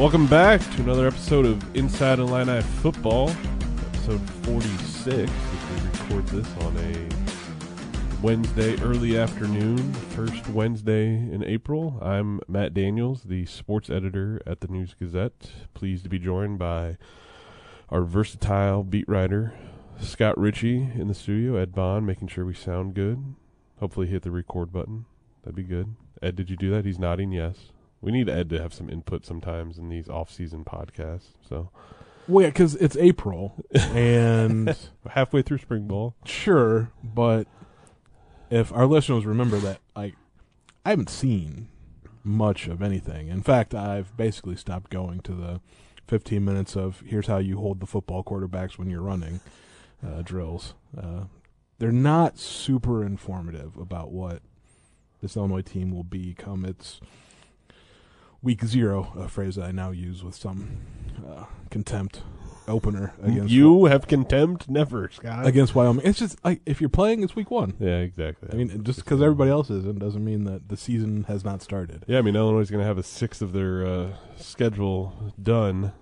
Welcome back to another episode of Inside Illini Football, episode 46. As we record this on a Wednesday early afternoon, first Wednesday in April. I'm Matt Daniels, the sports editor at the News Gazette. Pleased to be joined by our versatile beat writer, Scott Richey, in the studio. Ed Bond, making sure we sound good. Hopefully, hit the record button. That'd be good. Ed, did you do that? He's nodding yes. We need Ed to have some input sometimes in these off-season podcasts. So Well, yeah, because it's April, and halfway through spring ball, sure, but if our listeners remember that, I, I haven't seen much of anything. In fact, I've basically stopped going to the 15 minutes of here's how you hold the football quarterbacks when you're running uh, drills. Uh, they're not super informative about what this Illinois team will be come its week zero, a phrase that I now use with some uh, contempt opener against you have contempt. Never, Scott. against Wyoming. It's just like if you're playing, it's week one. yeah, exactly. I mean, just because everybody else isn't doesn't mean that the season has not started. yeah, I mean Illinois is going to have a sixth of their uh, schedule done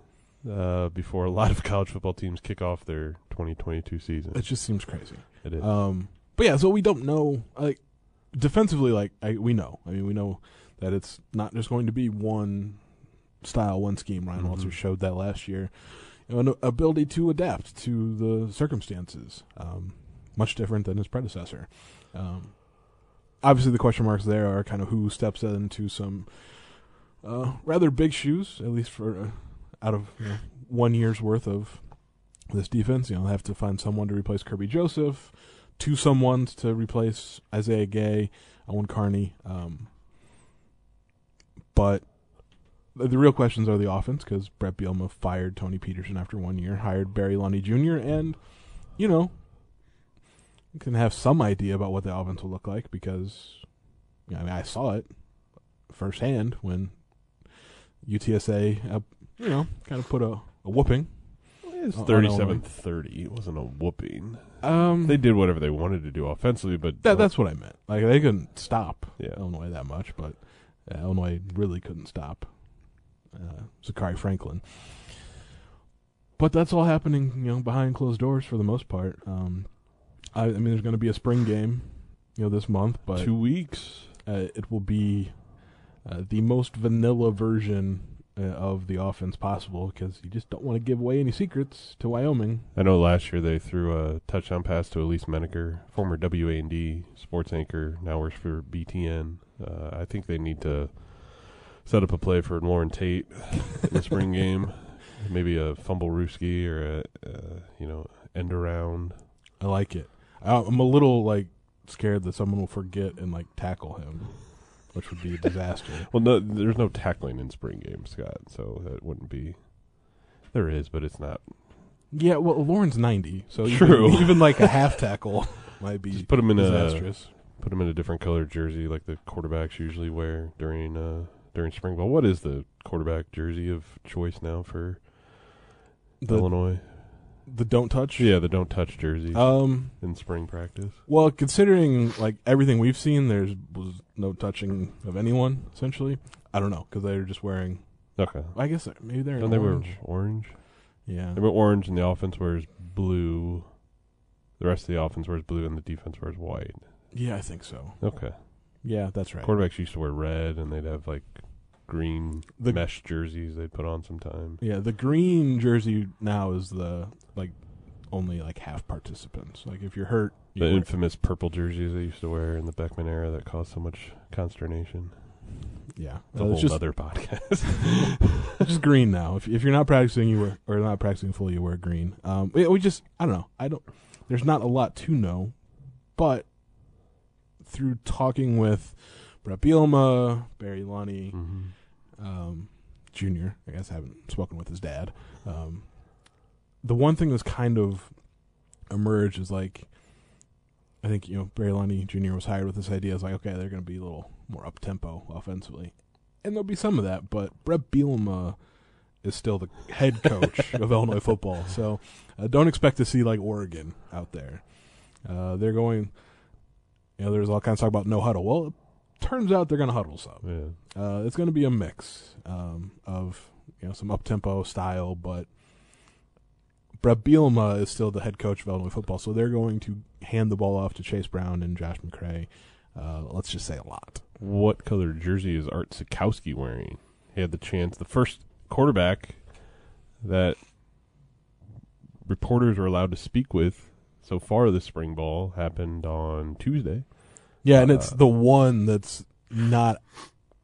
uh, before a lot of college football teams kick off their 2022 season. It just seems crazy. It is. Um, but yeah, so we don't know. Like defensively, like I, we know. I mean, we know that it's not just going to be one style, one scheme. Ryan Mhm. Walter showed that last year. You know, an ability to adapt to the circumstances, um, much different than his predecessor. Um, obviously, the question marks there are kind of who steps into some uh, rather big shoes, at least for uh, out of you know, one year's worth of this defense. You know, have to find someone to replace Kirby Joseph, two someones to replace Isaiah Gay, Owen Carney. Um, but the, real questions are the offense because Bret Bielema fired Tony Petersen after one year, hired Barry Lunney Jr., and you know you can have some idea about what the offense will look like because you know, I mean I saw it firsthand when UTSA, uh, you know, kind of put a, a whooping. it's on 37-30. It wasn't a whooping. Um, They did whatever they wanted to do offensively, but That, that's what I meant. Like they couldn't stop Yeah. Illinois that much, but uh, Illinois really couldn't stop uh, Zakhari Franklin. But that's all happening, you know, behind closed doors for the most part. Um, I, I mean, there's going to be a spring game, you know, this month, but two weeks. uh, it will be uh, the most vanilla version uh, of the offense possible because you just don't want to give away any secrets to Wyoming. I know last year they threw a touchdown pass to Elise Menaker, former WAND sports anchor, now works for BTN. Uh, I think they need to set up a play for Loren Tate in the spring game. Maybe a fumblerooski or a, uh, you know, end around. I like it. I, I'm a little like scared that someone will forget and like tackle him, which would be a disaster. Well, no, there's no tackling in spring games, Scott, so that wouldn't be. There is, but it's not. yeah, well, Loren's 90, so True. Even, even like a half tackle might be Just put him in a disastrous. Put him in a different colored jersey like the quarterbacks usually wear during uh during spring ball. What is the quarterback jersey of choice now for The Illinois? the don't touch. Yeah, the don't touch jerseys Um. in spring practice. Well, considering like everything we've seen, there's was no touching of anyone essentially. I don't know because they're just wearing. Okay. I guess maybe they're in Don't they wear orange. orange? Yeah. They wear orange and the offense wears blue. The rest of the offense wears blue and the defense wears white. Yeah, I think so. Okay. Yeah, that's right. Quarterbacks used to wear red and they'd have like green The- mesh jerseys they'd put on sometimes. Yeah, the green jersey now is the like only like half participants. Like if you're hurt, you The infamous purple jerseys they used to wear in the Beckman era that caused so much consternation. yeah, It's Uh, whole just other podcast. just green now. If if you're not practicing, you wear or not practicing fully, you wear green. Um, we, we just I don't know. I don't. There's not a lot to know, but through talking with Bret Bielema, Barry Lunney, Mm-hmm. um, Junior. I guess I haven't spoken with his dad. Um, the one thing that's kind of emerged is like, I think you know Barry Lunney Junior was hired with this idea. Is like, okay, they're going to be a little more up tempo offensively, and there'll be some of that. But Bret Bielema is still the head coach of Illinois football, so uh, don't expect to see like Oregon out there. Uh, they're going. You know, there's all kinds of talk about no huddle. Well, it turns out they're going to huddle some. Yeah. Uh, it's going to be a mix um, of you know some up tempo style, but Bret Bielema is still the head coach of Illinois football, so they're going to hand the ball off to Chase Brown and Josh McCray. Uh, let's just say a lot. What color jersey is Art Sitkowski wearing? He had the chance. The first quarterback that reporters were allowed to speak with so far the spring ball happened on Tuesday. Yeah, and it's Uh, the one that's not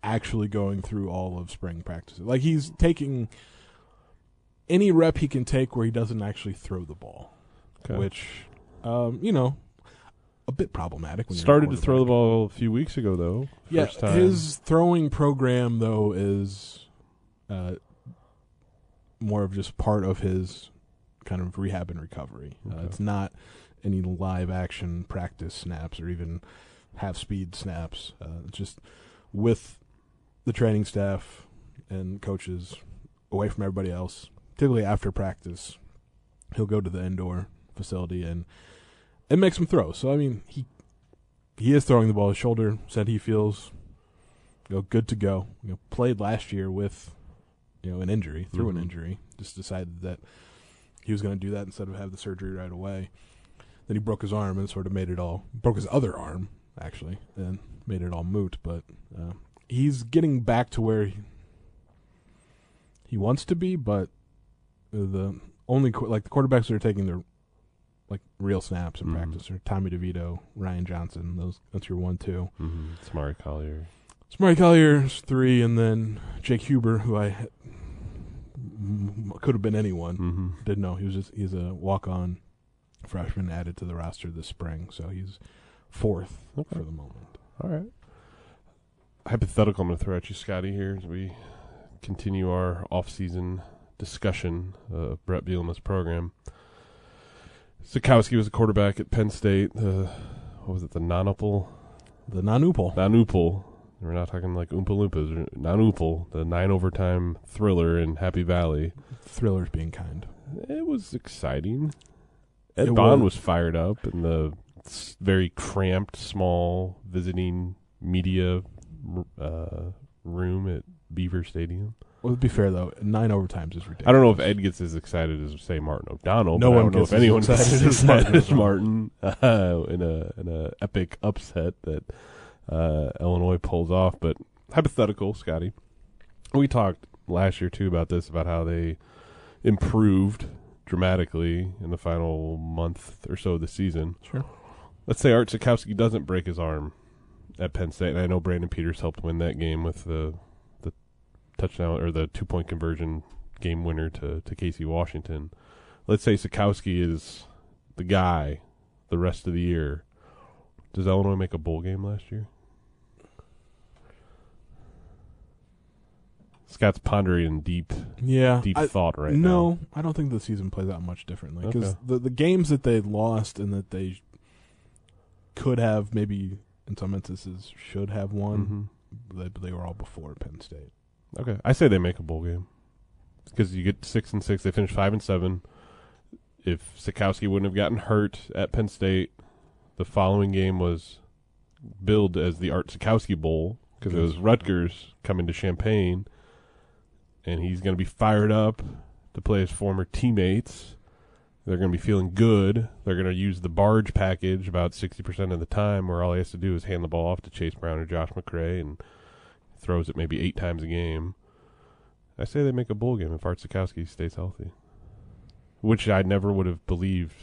actually going through all of spring practices. Like he's taking any rep he can take where he doesn't actually throw the ball, Okay. which um, you know a bit problematic. When started to throw the ball a few weeks ago though. Yeah, time. his throwing program though is uh, more of just part of his kind of rehab and recovery. Uh, it's not any live action practice snaps or even half speed snaps. Uh, it's just with the training staff and coaches away from everybody else. Typically after practice, he'll go to the indoor facility and it makes him throw. So I mean, he he is throwing the ball. His shoulder said he feels you know, good to go. You know, played last year with you know an injury through Mhm. an injury. Just decided that he was going to do that instead of have the surgery right away. Then he broke his arm and sort of made it all broke his other arm actually and made it all moot. But uh, he's getting back to where he, he wants to be. But the only like the quarterbacks that are taking their like real snaps in Mhm. practice are Tommy DeVito, Ryan Johnson. Those that's your one two. mm-hmm. Samari Collier. Samari Collier's three, and then Jake Huber, who I could have been anyone. Mm-hmm. Didn't know he was just he's a walk on freshman added to the roster this spring, so he's fourth Okay. for the moment. All right. Hypothetical I'm going to throw at you, Scotty, here as we continue our off-season discussion of Bret Bielema's program. Sitkowski was a quarterback at Penn State. Uh, what was it, the Nonupal? The Nanupal. Nanupal. We're not talking like Oompa Loompas. Nanupal, the nine overtime thriller in Happy Valley. Thrillers being kind. It was exciting. Ed It Bond was. was fired up in the very cramped, small visiting media uh, room at Beaver Stadium. Well, to be fair though, nine overtimes is ridiculous. I don't know if Ed gets as excited as say Martin O'Donnell. No but I one don't know if as anyone excited gets as as excited Martin as Martin uh, in a in a epic upset that uh, Illinois pulls off. But hypothetical, Scotty, we talked last year too about this about how they improved dramatically in the final month or so of the season. Sure. Let's say Art Sitkowski doesn't break his arm at Penn State, and I know Brandon Peters helped win that game with the the touchdown or the two point conversion game winner to to Casey Washington. Let's say Sitkowski is the guy the rest of the year. Does Illinois make a bowl game last year? Scott's pondering in deep, Yeah. deep I- thought right no, now. No, I don't think the season plays out much differently because Okay. the the games that they lost and that they could have maybe in some instances should have won, Mhm. they, they were all before Penn State. Okay, I say they make a bowl game because you get six and six. They finish five and seven. If Sitkowski wouldn't have gotten hurt at Penn State, the following game was billed as the Art Sitkowski Bowl because it was Rutgers coming to Champaign, and he's going to be fired up to play his former teammates. They're going to be feeling good. They're going to use the barge package about 60% of the time, where all he has to do is hand the ball off to Chase Brown or Josh McCray, and throws it maybe eight times a game. I say they make a bowl game if Art Sitkowski stays healthy, which I never would have believed.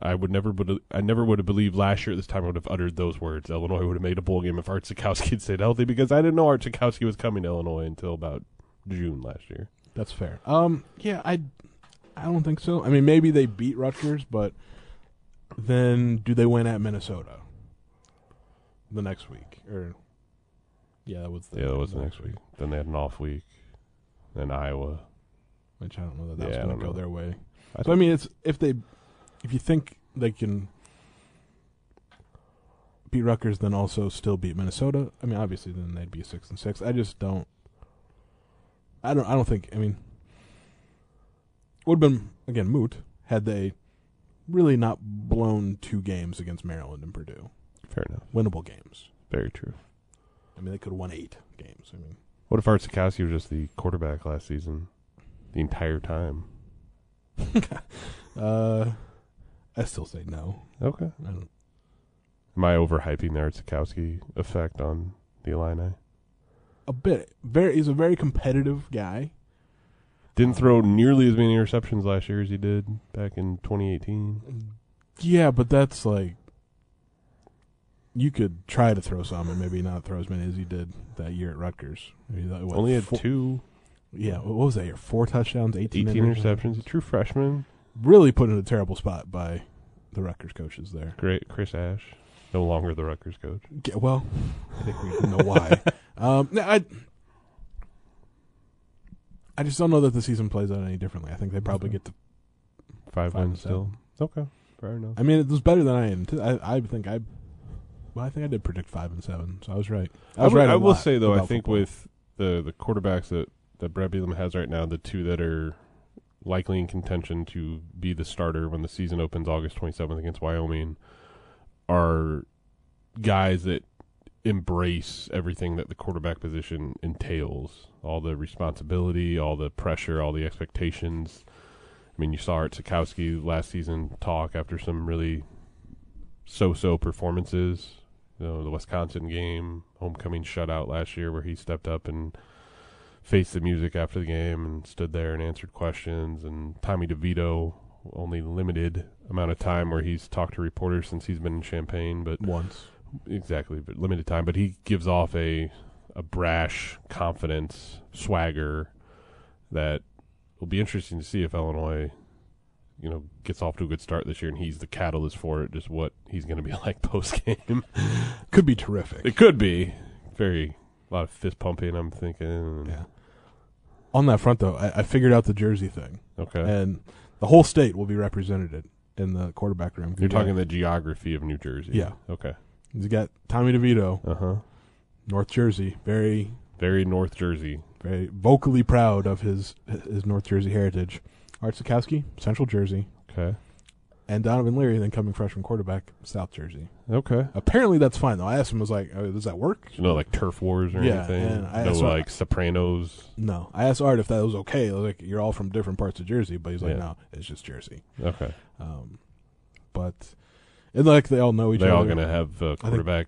I would never would I never would have believed last year at this time I would have uttered those words. Illinois would have made a bowl game if Art Sitkowski had stayed healthy because I didn't know Art Sitkowski was coming to Illinois until about June last year. That's fair. Um, yeah, I, I don't think so. I mean, maybe they beat Rutgers, but then do they win at Minnesota the next week? Or yeah, that was the Yeah, that was the next week. Then they had an off week. Then Iowa. which I don't know that that's Yeah, going to go know. their way. I so I mean, it's if they, if you think they can beat Rutgers, then also still beat Minnesota. I mean, obviously, then they'd be six and six. I just don't. I don't. I don't think. I mean, would have been again moot had they really not blown two games against Maryland and Purdue, Fair enough. winnable games. Very true. I mean, they could have won eight games. I mean, What if Art Sitkowski was just the quarterback last season, the entire time? uh, I still say no. Okay. I. Am I overhyping the Art Sitkowski effect on the Illini? A bit. Very. He's a very competitive guy. Didn't throw nearly as many interceptions last year as he did back in 2018. Yeah, but that's like you could try to throw some and maybe not throw as many as he did that year at Rutgers. I mean, that- what, Only had four- two, Yeah, what was that year? Four touchdowns, eighteen, 18 interceptions. A true freshman. Really put in a terrible spot by the Rutgers coaches there. Great. Chris Ash. No longer the Rutgers coach. Yeah, well, I think we know why. um, no, I, I just don't know that the season plays out any differently. I think they probably get to. Five, Five and wins still. Okay. Fair enough. I mean, it was better than I am. I, I think I. Well, I think I did predict five and seven, so I was right. I was would- right. I will say though, I think football. with the the quarterbacks that that Brad Bielema has right now, the two that are likely in contention to be the starter when the season opens August 27th against Wyoming are guys that embrace everything that the quarterback position entails, all the responsibility, all the pressure, all the expectations. I mean, you saw Art Sitkowski last season talk after some really so-so performances. You know, the Wisconsin game, homecoming shutout last year, where he stepped up and faced the music after the game and stood there and answered questions. And Tommy DeVito, only limited amount of time where he's talked to reporters since he's been in Champaign, but once. Exactly, but limited time. But he gives off a a brash confidence, swagger that will be interesting to see if Illinois, you know, gets off to a good start this year, and he's the catalyst for it. Just what he's going to be like post game. Could be terrific. it could be very a lot of fist pumping. I'm thinking. Yeah. On that front, though, I, I figured out the jersey thing, Okay. and the whole state will be represented in the quarterback room. You're talking the geography of New Jersey. Yeah. Okay. You got Tommy DeVito, Uh huh. North Jersey, very, Very North Jersey. very vocally proud of his his North Jersey heritage. Art Sitkowski, Central Jersey, Okay. and Donovan Leary, then coming freshman quarterback, South Jersey. Okay. Apparently, that's fine though. I asked him, I was like, oh, "Does that work?" You know, like turf wars or Yeah, anything. and I- no, so I- like Sopranos. No, I asked Art if that was okay. I was like, "You're all from different parts of Jersey," but he's like, Yeah. "No, it's just Jersey." Okay. Um, but and like they all know each They other. They all going to have a quarterback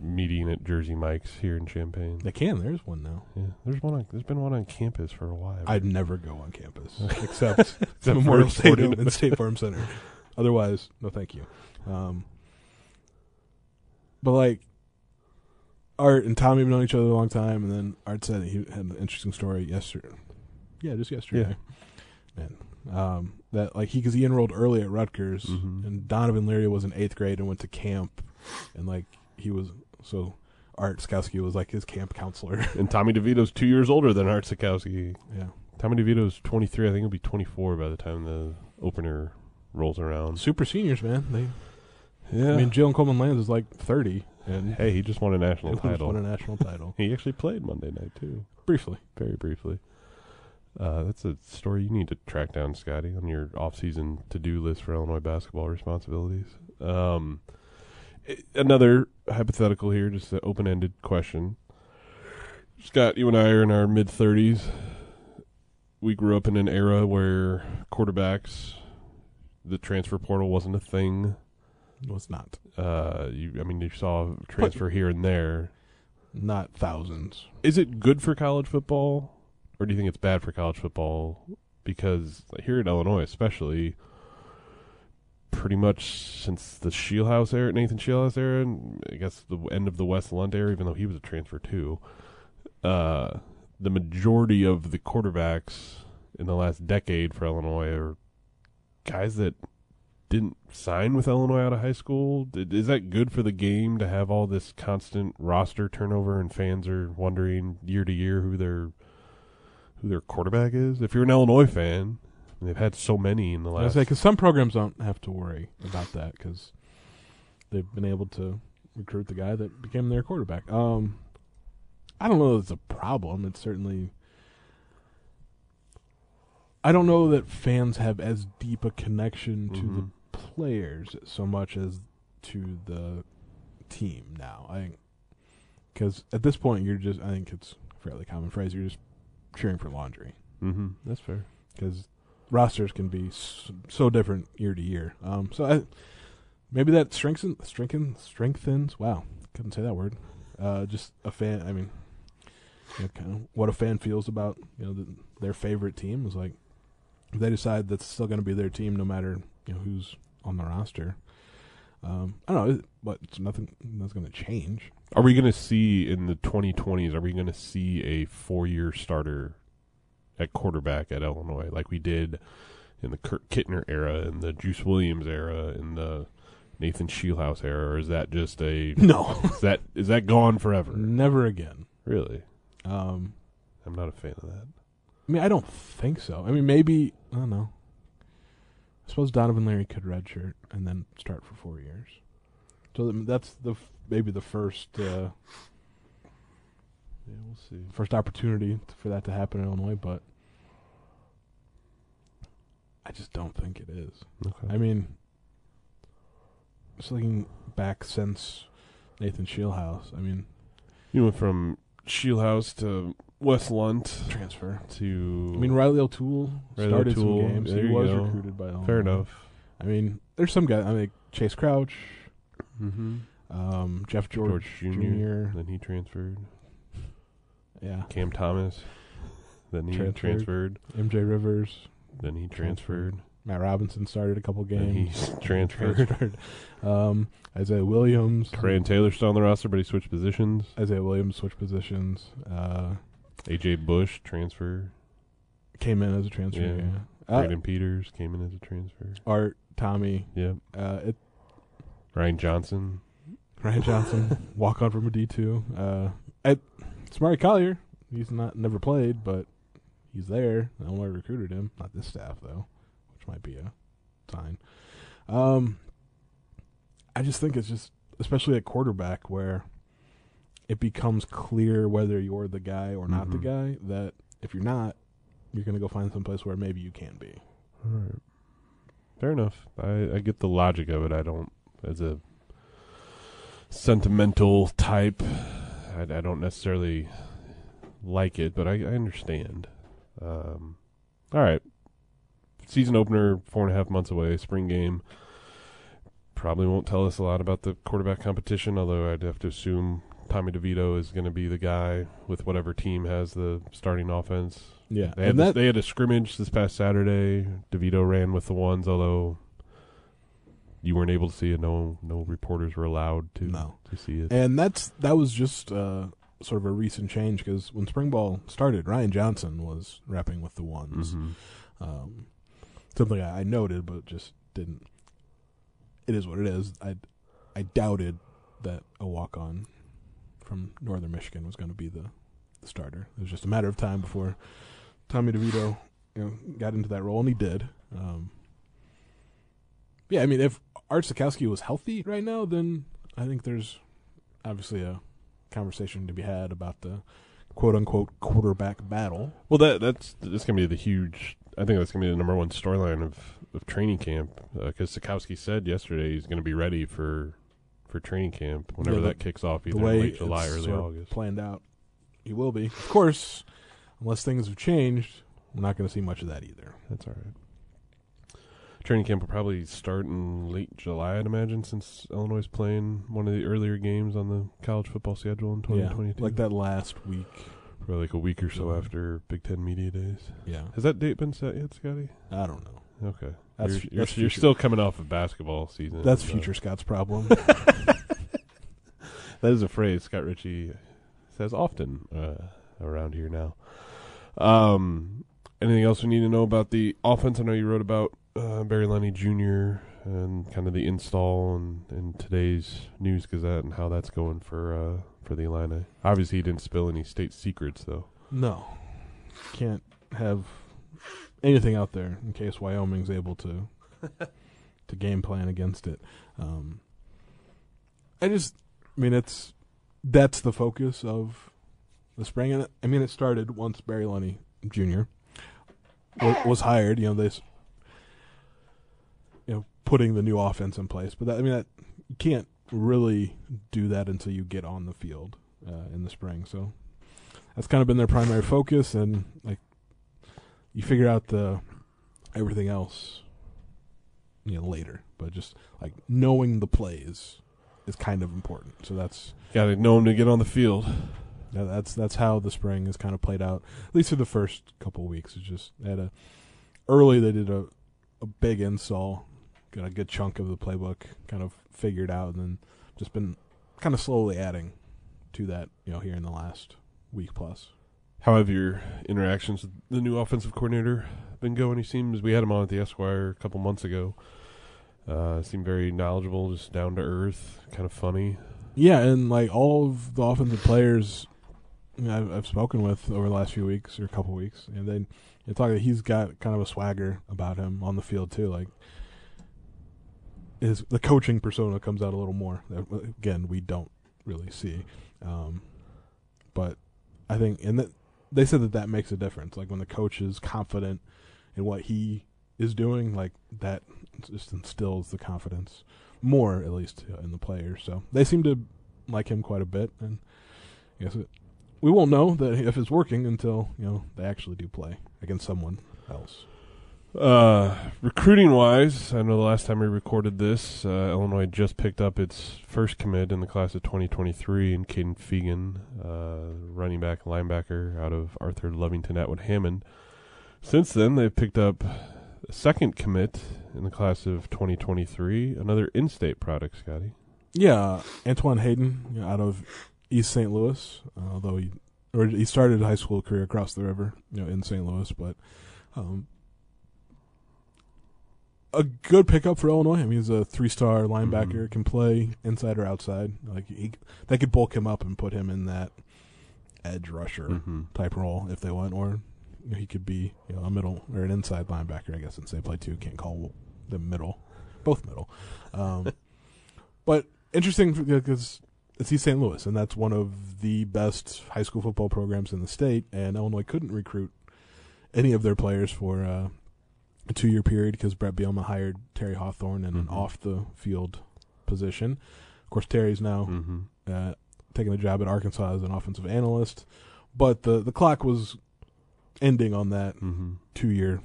meeting at Jersey Mike's here in Champaign. They can. There's one now. Yeah, there's one. On, there's been one on campus for a while. I'd never go on campus except Except Memorial Stadium and. State Farm Center. Otherwise, no, thank you. Um, but like Art and Tommy have known each other a long time, and then Art said he had an interesting story yesterday. Yeah, just yesterday. And um, that like he because he enrolled early at Rutgers, Mhm. and Donovan Leary was in eighth grade and went to camp, and like he was so Art Sitkowski was like his camp counselor. And Tommy DeVito's two years older than Art Sitkowski. yeah, Tommy DeVito's 23. I think he'll be 24 by the time the opener rolls around. super seniors, man. They Yeah. I mean, Jalen Coleman Lands is like 30, and hey, he just won a national He title. won a national title. he actually played Monday night too, Briefly. very briefly. Uh, that's a story you need to track down, Scotty, on your off-season to-do list for Illinois basketball responsibilities. Um, i- another hypothetical here, just an open-ended question. Scott, you and I are in our mid-30s. We grew up in an era where quarterbacks, the transfer portal wasn't a thing. No, it's not. Uh, you, I mean, you saw transfer here and there. Not thousands. Is it good for college football, or do you think it's bad for college football? Because here in Illinois, especially, pretty much since the Scheelhaase era, Nathan Scheelhaase era, and I guess the end of the Wes Lunt era, even though he was a transfer too, uh, the majority of the quarterbacks in the last decade for Illinois are guys that didn't sign with Illinois out of high school. Is that good for the game to have all this constant roster turnover and fans are wondering year to year who their who their quarterback is? If you're an Illinois fan, they've had so many in the I last. say because some programs don't have to worry about that because they've been able to recruit the guy that became their quarterback. Um, I don't know. That it's a problem. It's certainly. I don't know that fans have as deep a connection to Mhm. the players so much as to the team now. I think because at this point you're just. I think it's a fairly common phrase. You're just cheering for laundry mm-hmm, that's fair. because rosters can be s- so different year to year. Um, so I, maybe that strengthens, strengthens, strengthens. Wow, couldn't say that word. Uh, just a fan. I mean, you know, kind of what a fan feels about you know the, their favorite team is like. If they decide that's still going to be their team, no matter you know who's on the roster. Um, I don't know, but it's nothing. That's going to change. Are we going to see in the 2020s? Are we going to see a four-year starter at quarterback at Illinois like we did in the Kurt Kittner era, in the Juice Williams era, in the Nathan Scheelhaase era, or is that just a No, is that is that gone forever? never again. Really, Um, I'm not a fan of that. I mean, I don't think so. I mean, maybe I don't know. I suppose Donovan Leary could redshirt and then start for four years. So that's the f- maybe the first uh, Yeah, we'll see. first opportunity t- for that to happen in Illinois, but I just don't think it is. Okay. I mean, just looking back since Nathan Scheelhaase, I mean, you went from Scheelhaase to Wes Lunt transfer. to. I mean, Reilly O'Toole Reilly started O'Toole, some games. there He was go. recruited by Illinois. fair enough. I mean, there's some guys. I mean, Chayce Crouch, Mm-hmm. um, Jeff George, George Jr. Jr. Then he transferred. Yeah, Cam Thomas. Then he Transferred. transferred. MJ Rivers, Then he transferred. Matt Robinson started a couple Then he transferred. Transferred. um, Isaiah Williams, Coran Taylor's still on the roster, but he switched positions. Isaiah Williams switched positions. Uh, AJ Bush transfer. came in as a transfer. Yeah. Yeah. Uh, Peters came in as a transfer. Art, Tommy, Yep. uh, it, Ryan Johnson. Ryan Johnson, walk on from a D two. Uh, at Samari Collier, he's not never played, but he's there. Illinois recruited him, not this staff though, which might be a sign. Um, I just think it's just, especially at quarterback, where it becomes clear whether you're the guy or not the Mhm. guy. That if you're not, you're going to go find someplace where maybe you can be. All right. Fair enough. I, I get the logic of it. I don't, as a sentimental type, I, I don't necessarily like it, but I, I understand. Um, all right. Season opener, four and a half months away, spring game. Probably won't tell us a lot about the quarterback competition, although I'd have to assume Tommy DeVito is going to be the guy with whatever team has the starting offense. Yeah, They had, that they had a scrimmage this past Saturday. DeVito ran with the ones, although you weren't able to see it. No, no reporters were allowed to No. to see it. And that's that was just uh, sort of a recent change because when spring ball started, Ryan Johnson was rapping with the ones. Mhm. Um, something I, I noted, but just didn't. It is what it is. I I doubted that a walk on from Northern Michigan was going to be the, the starter. It was just a matter of time before Tommy DeVito, you know, got into that role, and he did. Um, yeah, I mean, if Art Sitkowski was healthy right now, then I think there's obviously a conversation to be had about the quote unquote quarterback battle. Well, that that's that's gonna be the huge. I think that's gonna be the number one storyline of of training camp because Sitkowski said yesterday he's gonna be ready for for training camp whenever Yeah, that kicks off, either late July, it's early August. planned out, he will be. Of course, unless things have changed, we're not going to see much of that either. That's all right. Training camp will probably start in late July, I'd imagine, since Illinois is playing one of the earlier games on the college football schedule in Yeah, 2022. like that last week. Probably like a week or so Yeah. after Big Ten Media Days. Yeah, Has that date been set yet, Scotty? I don't know. Okay. That's- you're, you're, that's you're still coming off of basketball season. That's future Scott's problem. That is a phrase Scott Richey says often. Uh, around here now. Um, anything else we need to know about the offense? I know you wrote about uh, Barry Lunney Jr. and kind of the install and in today's News Gazette and how that's going for uh, for the Illini. Obviously, he didn't spill any state secrets though. No, can't have anything out there in case Wyoming's able to to game plan against it. Um, I just, I mean, it's that's the focus of the spring, and I mean, it started once Barry Lunney Jr. wa- was hired. You know, they you know, putting the new offense in place. But that, I mean, that you can't really do that until you get on the field uh, in the spring. So that's kind of been their primary focus, and like you figure out the everything else, you know, later. But just like knowing the plays is kind of important. So that's Got to know him to get on the field. yeah, that's that's how the spring has kind of played out. At least for the first couple of weeks, it's just had a early they did a a big install, got a good chunk of the playbook kind of figured out, and then just been kind of slowly adding to that. You know, here in the last week plus. How have your interactions with the new offensive coordinator been going? He seems we had him on at the Esquire a couple months ago. Uh, seemed very knowledgeable, just down to earth, kind of funny. Yeah, and like all of the offensive players I've, I've spoken with over the last few weeks or a couple weeks, and then talk that he's got kind of a swagger about him on the field too. Like his the coaching persona comes out a little more. That, again, we don't really see, um, but I think and that they said that that makes a difference. Like when the coach is confident in what he is doing, like that just instills the confidence more, at least uh, in the players. So they seem to like him quite a bit, and I guess it, we won't know that if it's working until you know they actually do play against someone else. Uh, recruiting wise, I know the last time we recorded this, uh, Illinois just picked up its first commit in the class of 2023 in Kaden Feagin, uh, running back, linebacker out of Arthur Lovington Atwood Hammond. Since then, they've picked up a second commit in the class of 2023, another in state product, Scotty. Yeah, Antoine Hayden out of East St. Louis, although he or he started high school career across the river, you know, in St. Louis, but um, a good pickup for Illinois. I mean, he's a three-star linebacker, Mhm. can play inside or outside. Like he, they could bulk him up and put him in that edge rusher Mm-hmm. type role if they want, or he could be you know, a middle or an inside linebacker. I guess since they play two, can't call them middle, both middle. Um, but interesting because it's East St. Louis, and that's one of the best high school football programs in the state. And Illinois couldn't recruit any of their players for uh, a two-year period because Bret Bielema hired Terry Hawthorne in an Mhm. off-the-field position. Of course, Terry's now Mm-hmm. uh, taking a job at Arkansas as an offensive analyst, but the the clock was ending on that Mm-hmm. two year.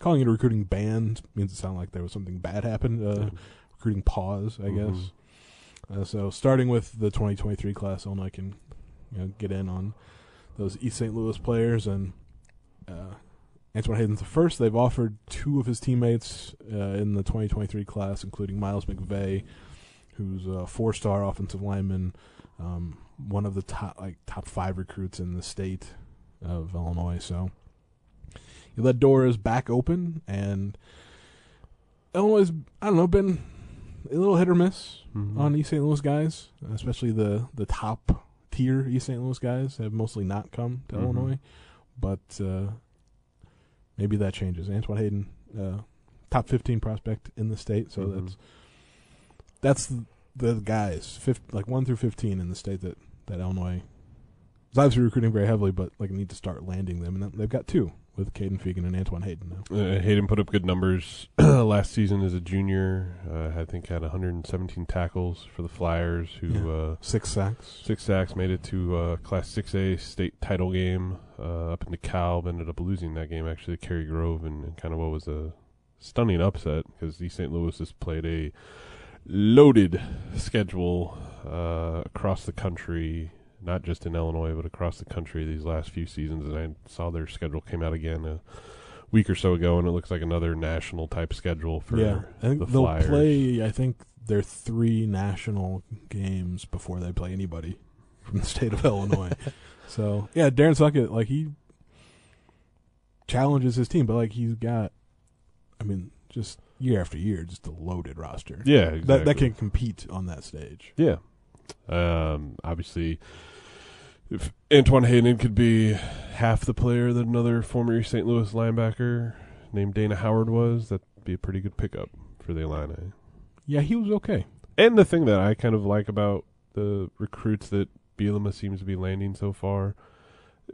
Calling it a recruiting ban means it sounded like there was something bad happened. Uh, recruiting pause, I Mhm. guess. Uh, so starting with the 2023 class, Illinois can you know get in on those East St. Louis players and. Uh, Antoine Hayden's the first. They've offered two of his teammates uh, in the 2023 class, including Miles McVay, who's a four-star offensive lineman, um, one of the top like top five recruits in the state of Illinois. So that door is back open, and Illinois, I don't know, been a little hit or miss Mhm. on East St. Louis guys, especially the the top tier East St. Louis guys have mostly not come to Mhm. Illinois, but uh, maybe that changes. Antoine Hayden, uh, top fifteen prospect in the state, so Mhm. that's that's the, the guys, fif- like one through fifteen in the state that that Illinois is obviously recruiting very heavily, but like need to start landing them, and they've got two with Kaden Feagin and Antoine Hayden now. Uh, Hayden put up good numbers last season as a junior. Uh, I think had 117 tackles for the Flyers, who Yeah. uh, Six sacks. six sacks made it to uh, Class 6A state title game uh, up in DeKalb. Ended up losing that game actually to Cary Grove, and, and kind of what was a stunning upset because East St. Louis has played a loaded schedule uh, across the country. Not just in Illinois, but across the country these last few seasons. And I saw their schedule came out again a week or so ago, and it looks like another national type schedule for yeah, I think the they'll Flyers. play. I think their three national games before they play anybody from the state of Illinois. So yeah, Darren Sunkett, like he challenges his team, but like he's got, I mean, just year after year, just a loaded roster. Yeah, exactly. that that can compete on that stage. Yeah. Um, obviously, if Antoine Hayden could be half the player that another former St. Louis linebacker named Dana Howard was, that'd be a pretty good pickup for the Illini. Yeah, he was okay. And the thing that I kind of like about the recruits that Bielema seems to be landing so far,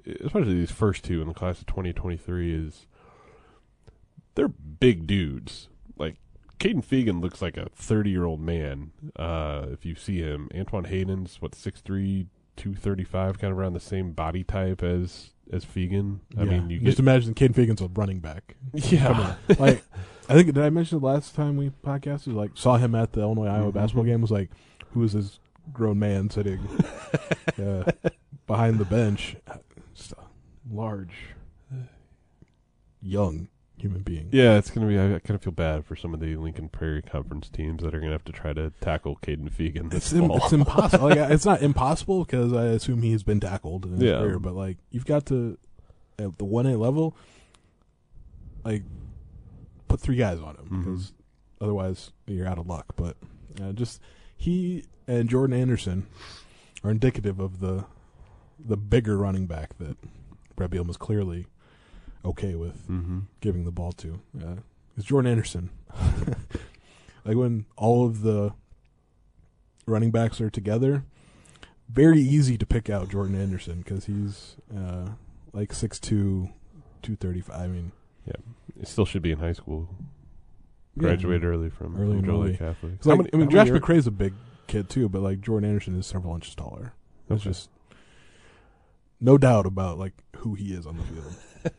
especially these first two in the class of 2023, is they're big dudes. Like Kaden Feagin looks like a 30 year old man. Uh, if you see him, Antoine Hayden's what 6'3", 235, kind of around the same body type as as Feagin. I Yeah. mean, you just get imagine Kid Feagin's a running back. yeah, like I think did I mention the last time we podcasted? Like saw him at the Illinois Iowa Mhm. basketball game. Was like, who is this grown man sitting uh, behind the bench? Just large, young human being. Yeah, it's gonna be. I kind of feel bad for some of the Lincoln Prairie Conference teams that are gonna have to try to tackle Kaden Feagin this It's, im- fall. it's impossible. like, it's not impossible because I assume he's been tackled in his Yeah. career. But like, you've got to at the one A level, like, put three guys on him because otherwise you're out of luck. But uh, just he and Jordan Anderson are indicative of the the bigger running back that Bret Bielema clearly okay with mm-hmm. giving the ball to. Uh, it's Jordan Anderson. like when all of the running backs are together, very easy to pick out Jordan Anderson because he's uh, like 6'2", 235. I mean, yeah, It still should be in high school. yeah, Graduated early from, Early from and Joliet early. Catholic. Like, many- I mean, Josh McCray's a big kid too, but like Jordan Anderson is several inches taller. There's Okay. just no doubt about like who he is on the field.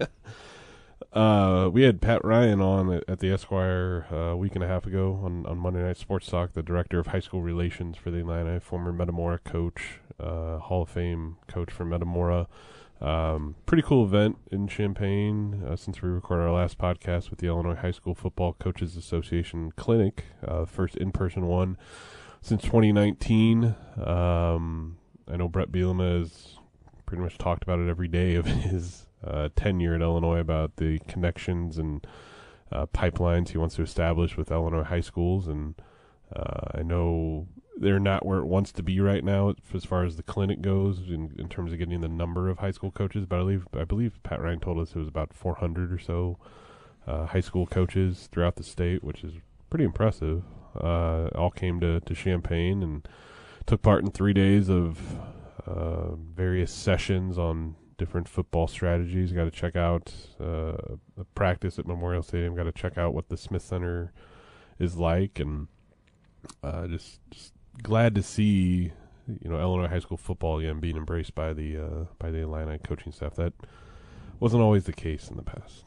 Uh, we had Pat Ryan on at, the Esquire uh, a week and a half ago on, on Monday Night Sports Talk, the director of high school relations for the Illini, former Metamora coach, uh, Hall of Fame coach for Metamora. Um, pretty cool event in Champaign uh, since we recorded our last podcast with the Illinois High School Football Coaches Association Clinic, uh, first in person one since 2019. Um, I know Bret Bielema has pretty much talked about it every day of his uh, tenure at Illinois about the connections and uh, pipelines he wants to establish with Illinois high schools, and uh, I know they're not where it wants to be right now as far as the clinic goes in, in terms of getting the number of high school coaches. But I believe I believe Pat Ryan told us it was about 400 or so uh, high school coaches throughout the state, which is pretty impressive. Uh, all came to, to Champaign and took part in three days of uh, various sessions on different football strategies. Got to check out uh, the practice at Memorial Stadium. Got to check out what the Smith Center is like, and uh, just just glad to see you know Illinois high school football again being embraced by the uh, by the Illini coaching staff. That wasn't always the case in the past.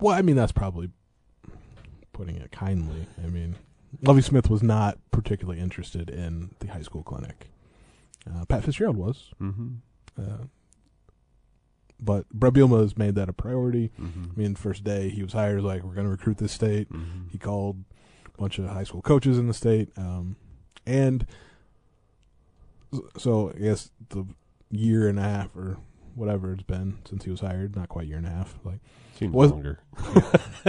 Well, I mean that's probably putting it kindly. I mean, Lovie Smith was not particularly interested in the high school clinic. Uh, Pat Fitzgerald was, Mm-hmm. Uh, but Bret Bielema has made that a priority. Mm-hmm. I mean, first day he was hired, like we're going to recruit this state. mm-hmm. He called a bunch of high school coaches in the state, um, and so I guess the year and a half or whatever it's been since he was hired, not quite a year and a half, like. Seems Was- longer.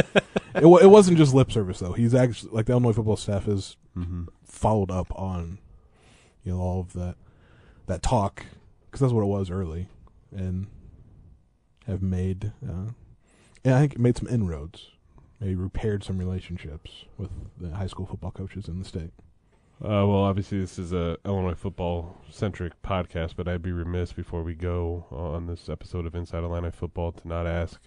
it, it wasn't just lip service though. He's actually like the Illinois football staff has Mm-hmm. followed up on you know all of that that talk because that's what it was early, and have made uh, and I think made some inroads, maybe repaired some relationships with the high school football coaches in the state. Uh, well, obviously, this is a Illinois football centric podcast, but I'd be remiss before we go on this episode of Inside Illini Football to not ask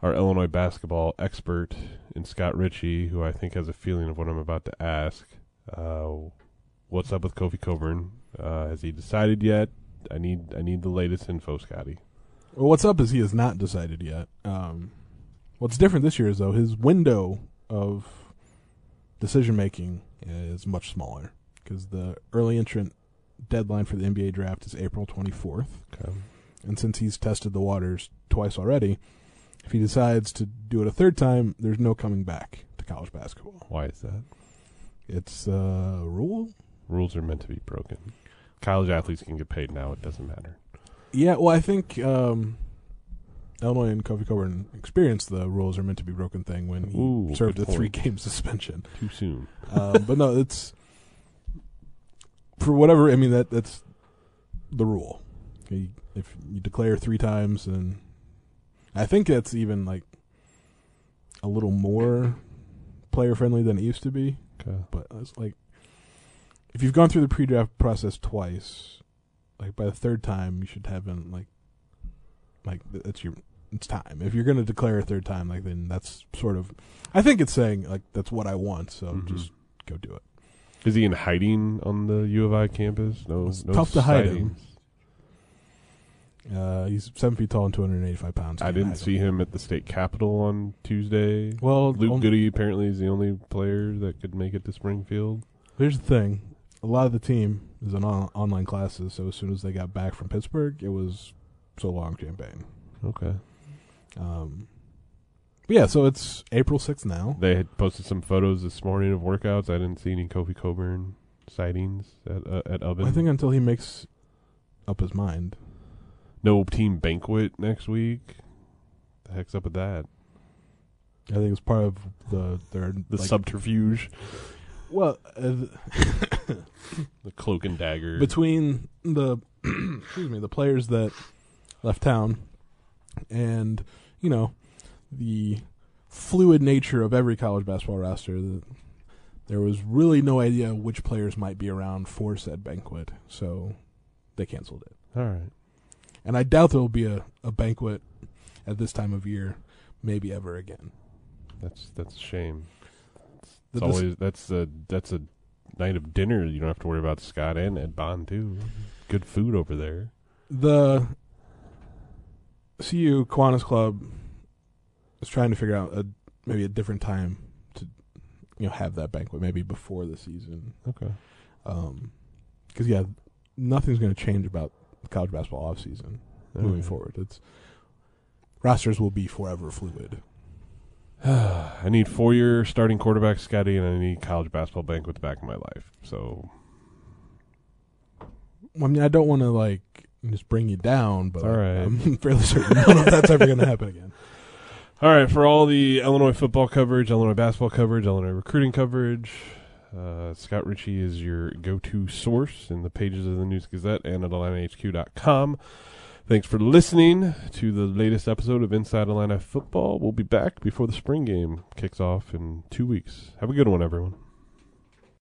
our Illinois basketball expert in Scott Richey, who I think has a feeling of what I'm about to ask. Uh, what's up with Kofi Cockburn? Uh, has he decided yet? I need I need the latest info, Scotty. Well, what's up is he has not decided yet. Um, what's different this year is though his window of decision making is much smaller because the early entrant deadline for the NBA draft is April 24th, Okay. and since he's tested the waters twice already, if he decides to do it a third time, there's no coming back to college basketball. Why is that? It's a rule. Rules are meant to be broken. College athletes can get paid now. It doesn't matter. Yeah, well, I think um, Illinois and Kofi Cockburn experienced the rules are meant to be broken thing when he Ooh, served a three game suspension. Too soon. Um, but no, it's for whatever. I mean, that that's the rule. You- if you declare three times, and I think that's even like a little more player friendly than it used to be. Okay. But it's like if you've gone through the pre-draft process twice, like by the third time, you should have been like, like that's your it's time. If you're going to declare a third time, like then that's sort of, I think it's saying like that's what I want. So Mhm. just go do it. Is he in hiding on the U of I campus? No, It's no tough to hide him. Uh, he's seven feet tall and 285 pounds. I didn't see him at the state capitol on Tuesday. Well, Luke on- Goody apparently is the only player that could make it to Springfield. Here's the thing: a lot of the team is in on- online classes. So as soon as they got back from Pittsburgh, it was so long champagne. Okay. Um, but yeah, so it's April 6th now. They had posted some photos this morning of workouts. I didn't see any Kofi Cockburn sightings at uh, at Ubben. I think until he makes up his mind. no team banquet next week. The heck's up with that? I think it's part of the their The like, subterfuge, well uh, the cloak and dagger. between the excuse me the players that left town and you know the fluid nature of every college basketball roster the, there was really no idea which players might be around for said banquet so they canceled it All right. and i doubt there will be a, a banquet at this time of year maybe ever again That's that's a shame. It's The dis- always that's a that's a night of dinner. You don't have to worry about Scott and Ed Bond too. Good food over there. the CU Kiwanis Club is trying to figure out a maybe a different time to you know have that banquet maybe before the season Okay. Um, because yeah nothing's going to change about the college basketball off season moving forward it's rosters will be forever fluid I need four year starting quarterback Scotty, and I need college basketball banquet back in my life. So I mean I don't want to like just bring you down but right. I'm fairly certain none of that's ever going to happen again All right, for all the Illinois football coverage, Illinois basketball coverage, Illinois recruiting coverage, uh, Scott Richey is your go-to source in the pages of the News Gazette and at IlliniHQ.com. Thanks for listening to the latest episode of Inside Atlanta Football. We'll be back before the spring game kicks off in two weeks. Have a good one, everyone.